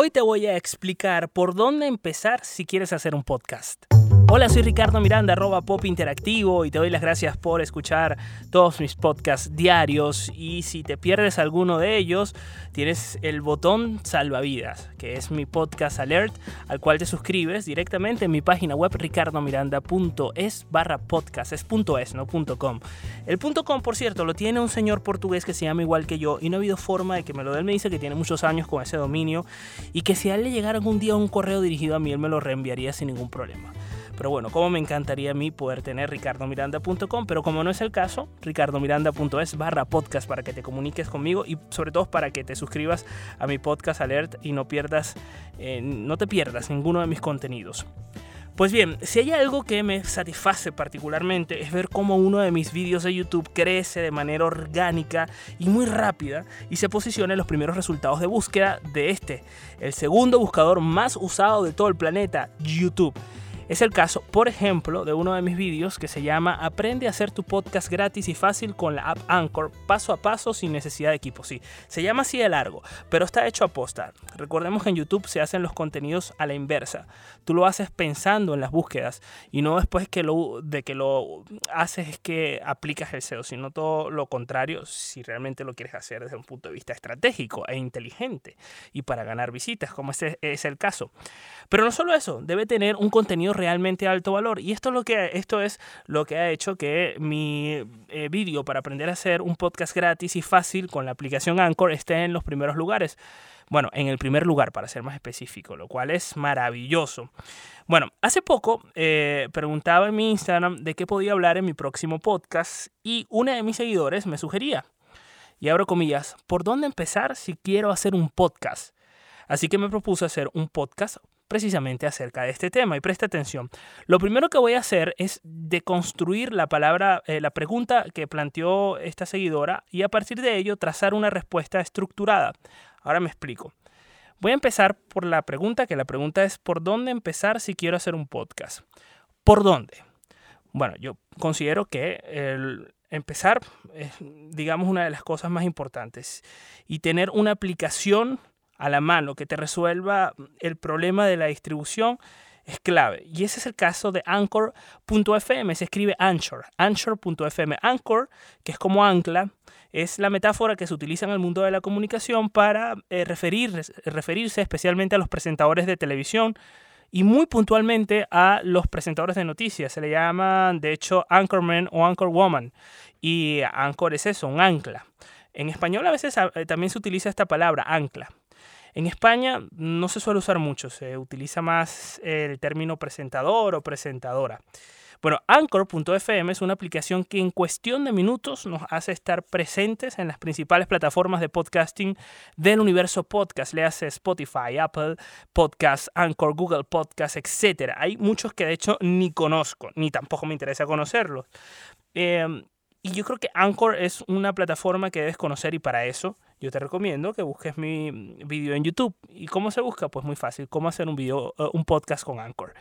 Hoy te voy a explicar por dónde empezar si quieres hacer un podcast. Hola, soy Ricardo Miranda, arroba Pop Interactivo y te doy las gracias por escuchar todos mis podcasts diarios y si te pierdes alguno de ellos, tienes el botón salvavidas, que es mi podcast alert, al cual te suscribes directamente en mi página web ricardomiranda.es barra podcast, es .com. El .com, por cierto, lo tiene un señor portugués que se llama igual que yo y no ha habido forma de que me lo dé. Él me dice que tiene muchos años con ese dominio y que si él le llegara algún día un correo dirigido a mí, él me lo reenviaría sin ningún problema. Pero bueno, como me encantaría a mí poder tener ricardomiranda.com, pero como no es el caso, ricardomiranda.es barra podcast para que te comuniques conmigo y sobre todo para que te suscribas a mi podcast alert y no pierdas, eh, no te pierdas ninguno de mis contenidos. Pues bien, si hay algo que me satisface particularmente es ver cómo uno de mis vídeos de YouTube crece de manera orgánica y muy rápida y se posiciona en los primeros resultados de búsqueda de este, el segundo buscador más usado de todo el planeta, YouTube. Es el caso, por ejemplo, de uno de mis vídeos que se llama Aprende a hacer tu podcast gratis y fácil con la app Anchor, paso a paso sin necesidad de equipo. Sí, se llama así de largo, pero está hecho a posta. Recordemos que en YouTube se hacen los contenidos a la inversa. Tú lo haces pensando en las búsquedas y no después que lo, de que lo haces es que aplicas el SEO, sino todo lo contrario si realmente lo quieres hacer desde un punto de vista estratégico e inteligente y para ganar visitas, como es el caso. Pero no solo eso, debe tener un contenido realmente alto valor. Y esto es lo que, esto es lo que ha hecho que mi eh, vídeo para aprender a hacer un podcast gratis y fácil con la aplicación Anchor esté en los primeros lugares. Bueno, en el primer lugar, para ser más específico, lo cual es maravilloso. Bueno, hace poco eh, preguntaba en mi Instagram de qué podía hablar en mi próximo podcast y una de mis seguidores me sugería, y abro comillas, ¿por dónde empezar si quiero hacer un podcast? Así que me propuse hacer un podcast precisamente acerca de este tema. Y presta atención. Lo primero que voy a hacer es deconstruir la palabra, eh, la pregunta que planteó esta seguidora y a partir de ello trazar una respuesta estructurada. Ahora me explico. Voy a empezar por la pregunta, que la pregunta es ¿por dónde empezar si quiero hacer un podcast? ¿Por dónde? Bueno, yo considero que el empezar es, digamos, una de las cosas más importantes y tener una aplicación a la mano que te resuelva el problema de la distribución es clave. Y ese es el caso de Anchor.fm. Se escribe Anchor. Anchor.fm. Anchor, que es como ancla, es la metáfora que se utiliza en el mundo de la comunicación para eh, referir, referirse especialmente a los presentadores de televisión y muy puntualmente a los presentadores de noticias. Se le llaman, de hecho, Anchorman o Anchorwoman. Y Anchor es eso, un ancla. En español a veces eh, también se utiliza esta palabra, ancla. En España no se suele usar mucho, se utiliza más el término presentador o presentadora. Bueno, Anchor.fm es una aplicación que en cuestión de minutos nos hace estar presentes en las principales plataformas de podcasting del universo podcast. Le hace Spotify, Apple Podcast, Anchor, Google Podcast, etc. Hay muchos que de hecho ni conozco, ni tampoco me interesa conocerlos. Em, y yo creo que Anchor es una plataforma que debes conocer y para eso yo te recomiendo que busques mi vídeo en YouTube. ¿Y cómo se busca? Pues muy fácil, cómo hacer un video, eh, un podcast con Anchor.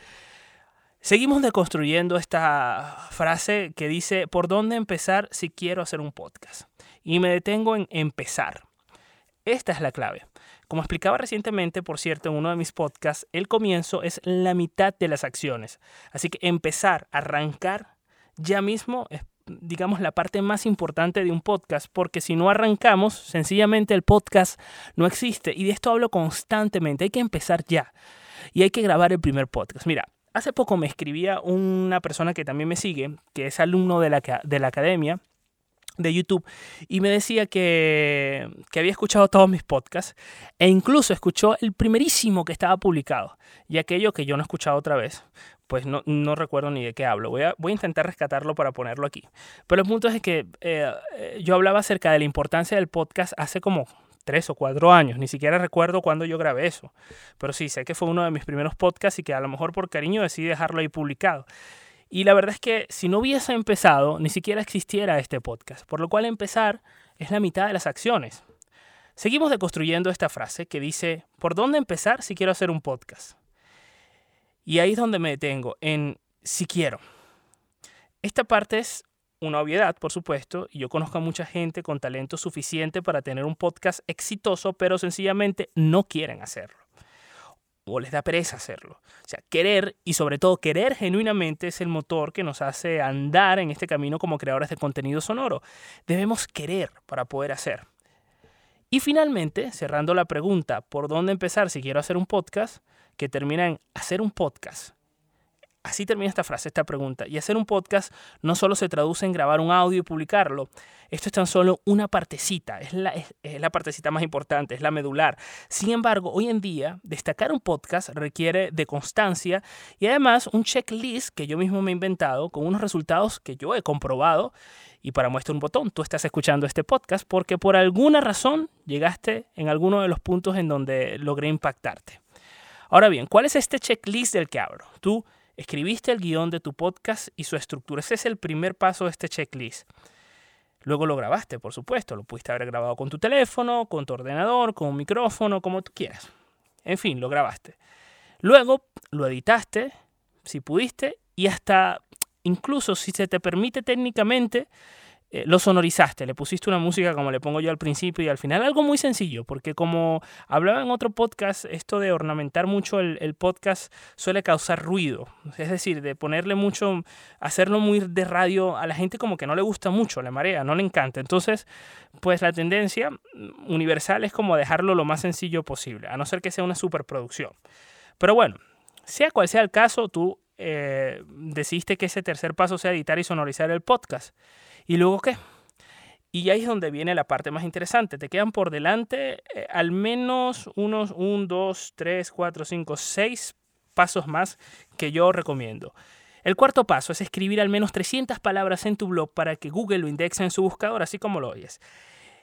Seguimos deconstruyendo esta frase que dice, ¿por dónde empezar si quiero hacer un podcast? Y me detengo en empezar. Esta es la clave. Como explicaba recientemente, por cierto, en uno de mis podcasts, el comienzo es la mitad de las acciones. Así que empezar, arrancar ya mismo es digamos, la parte más importante de un podcast, porque si no arrancamos, sencillamente el podcast no existe. Y de esto hablo constantemente, hay que empezar ya. Y hay que grabar el primer podcast. Mira, hace poco me escribía una persona que también me sigue, que es alumno de la, de la academia, de YouTube y me decía que, que, había escuchado todos mis podcasts e incluso escuchó el primerísimo que estaba publicado y aquello que yo no he escuchado otra vez pues no, no, recuerdo ni de qué hablo. Voy a, voy a intentar rescatarlo para ponerlo aquí. Pero el punto es que eh, yo hablaba acerca de la importancia del podcast hace como tres o cuatro años. Ni siquiera recuerdo cuándo yo grabé eso. Pero sí, sé que fue uno de mis primeros podcasts y que a lo mejor por cariño decidí dejarlo ahí publicado. Y la verdad es que si no hubiese empezado, ni siquiera existiera este podcast. Por lo cual empezar es la mitad de las acciones. Seguimos deconstruyendo esta frase que dice, ¿por dónde empezar si quiero hacer un podcast? Y ahí es donde me detengo, en si quiero. Esta parte es una obviedad, por supuesto, y yo conozco a mucha gente con talento suficiente para tener un podcast exitoso, pero sencillamente no quieren hacerlo. O les da pereza hacerlo. O sea, querer y sobre todo querer genuinamente es el motor que nos hace andar en este camino como creadores de contenido sonoro. Debemos querer para poder hacer. Y finalmente, cerrando la pregunta, ¿por dónde empezar si quiero hacer un podcast? Que termina en hacer un podcast. Así termina esta frase, esta pregunta. Y hacer un podcast no solo se traduce en grabar un audio y publicarlo. Esto es tan solo una partecita, es la, es, la partecita más importante, es la medular. Sin embargo, hoy en día, destacar un podcast requiere de constancia y además un checklist que yo mismo me he inventado con unos resultados que yo he comprobado. Y para muestra un botón, tú estás escuchando este podcast porque por alguna razón llegaste en alguno de los puntos en donde logré impactarte. Ahora bien, ¿cuál es este checklist del que hablo? Tú Escribiste el guion de tu podcast y su estructura. Ese es el primer paso de este checklist. Luego lo grabaste, por supuesto. Lo pudiste haber grabado con tu teléfono, con tu ordenador, con un micrófono, como tú quieras. En fin, lo grabaste. Luego lo editaste, si pudiste, y hasta incluso si se te permite técnicamente, eh, lo sonorizaste, le pusiste una música como le pongo yo al principio y al final, algo muy sencillo, porque como hablaba en otro podcast, esto de ornamentar mucho el, podcast suele causar ruido, es decir, de ponerle mucho, hacerlo muy de radio a la gente como que no le gusta mucho, le marea, no le encanta. Entonces, pues la tendencia universal es como dejarlo lo más sencillo posible, a no ser que sea una superproducción. Pero bueno, sea cual sea el caso, tú eh, decidiste que ese tercer paso sea editar y sonorizar el podcast. ¿Y luego qué? Y ahí es donde viene la parte más interesante. Te quedan por delante eh, al menos unos 1, 2, 3, 4, 5, 6 pasos más que yo recomiendo. El cuarto paso es escribir al menos 300 palabras en tu blog para que Google lo indexe en su buscador, así como lo oyes.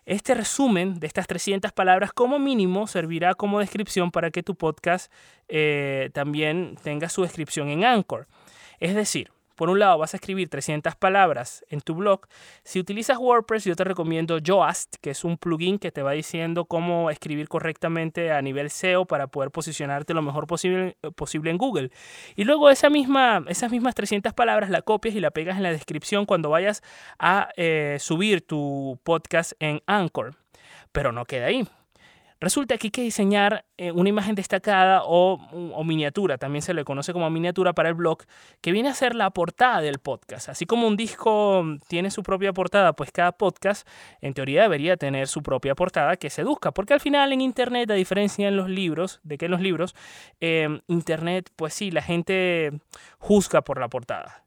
Este resumen de estas 300 palabras como mínimo servirá como descripción para que tu podcast eh, también tenga su descripción en Anchor. Es decir, por un lado, vas a escribir 300 palabras en tu blog. Si utilizas WordPress, yo te recomiendo Yoast, que es un plugin que te va diciendo cómo escribir correctamente a nivel SEO para poder posicionarte lo mejor posible, posible en Google. Y luego esa misma, esas mismas 300 palabras la copias y la pegas en la descripción cuando vayas a eh, subir tu podcast en Anchor. Pero no queda ahí. Resulta que hay que diseñar eh, una imagen destacada o, miniatura, también se le conoce como miniatura para el blog, que viene a ser la portada del podcast. Así como un disco tiene su propia portada, pues cada podcast en teoría debería tener su propia portada que seduzca, porque al final en Internet, a diferencia en los libros, de que en los libros, eh, Internet, pues sí, la gente juzga por la portada.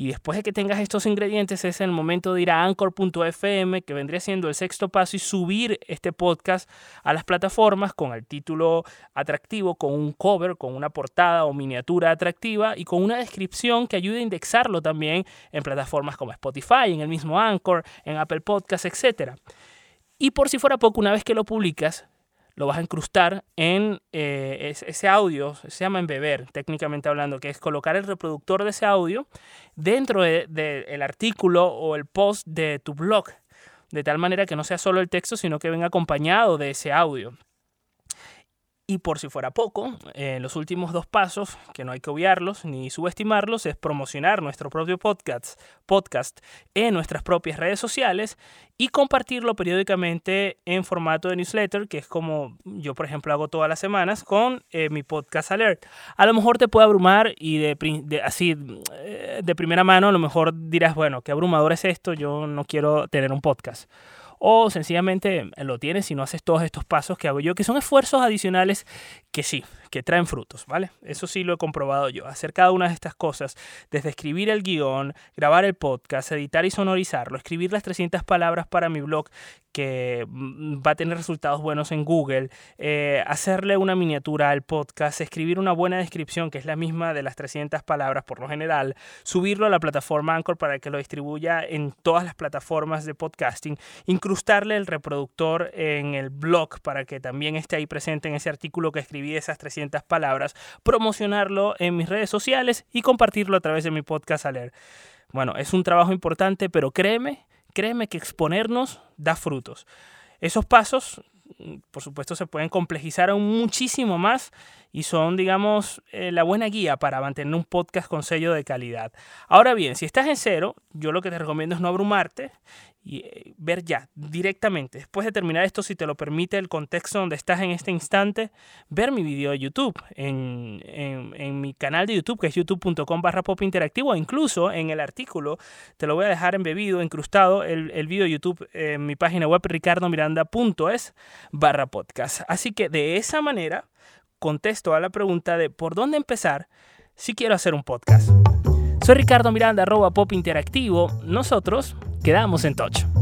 Y después de que tengas estos ingredientes es el momento de ir a anchor.fm, que vendría siendo el sexto paso, y subir este podcast a las plataformas con el título atractivo, con un cover, con una portada o miniatura atractiva y con una descripción que ayude a indexarlo también en plataformas como Spotify, en el mismo Anchor, en Apple Podcasts, etc. Y por si fuera poco, una vez que lo publicas, lo vas a incrustar en eh, ese audio, se llama embeber, técnicamente hablando, que es colocar el reproductor de ese audio dentro del de, artículo o el post de tu blog, de tal manera que no sea solo el texto, sino que venga acompañado de ese audio. Y por si fuera poco, eh, los últimos dos pasos, que no hay que obviarlos ni subestimarlos, es promocionar nuestro propio podcast, podcast en nuestras propias redes sociales y compartirlo periódicamente en formato de newsletter, que es como yo, por ejemplo, hago todas las semanas con eh, mi podcast alert. A lo mejor te puede abrumar y de, así eh, de primera mano, a lo mejor dirás, bueno, qué abrumador es esto, yo no quiero tener un podcast o sencillamente lo tienes si no haces todos estos pasos que hago yo, que son esfuerzos adicionales que sí, que traen frutos, ¿vale? Eso sí lo he comprobado yo. Hacer cada una de estas cosas, desde escribir el guion, grabar el podcast, editar y sonorizarlo, escribir las 300 palabras para mi blog que mm, va a tener resultados buenos en Google, eh, hacerle una miniatura al podcast, escribir una buena descripción que es la misma de las 300 palabras por lo general, subirlo a la plataforma Anchor para que lo distribuya en todas las plataformas de podcasting, incrustarle el reproductor en el blog para que también esté ahí presente en ese artículo que escribí esas 300 palabras, promocionarlo en mis redes sociales y compartirlo a través de mi podcast a leer. Bueno, es un trabajo importante, pero créeme créeme que exponernos da frutos. Esos pasos, por supuesto, se pueden complejizar aún muchísimo más y son, digamos, eh, la buena guía para mantener un podcast con sello de calidad. Ahora bien, si estás en cero, yo lo que te recomiendo es no abrumarte y eh, ver ya directamente, después de terminar esto, si te lo permite el contexto donde estás en este instante, ver mi video de YouTube en, en, mi canal de YouTube, que es youtube.com barra pop interactivo, o incluso en el artículo, te lo voy a dejar embebido, incrustado, el, el video de YouTube en mi página web ricardomiranda.es barra podcast. Así que de esa manera contesto a la pregunta de por dónde empezar si quiero hacer un podcast. Soy Ricardo Miranda, arroba pop interactivo. Nosotros quedamos en touch.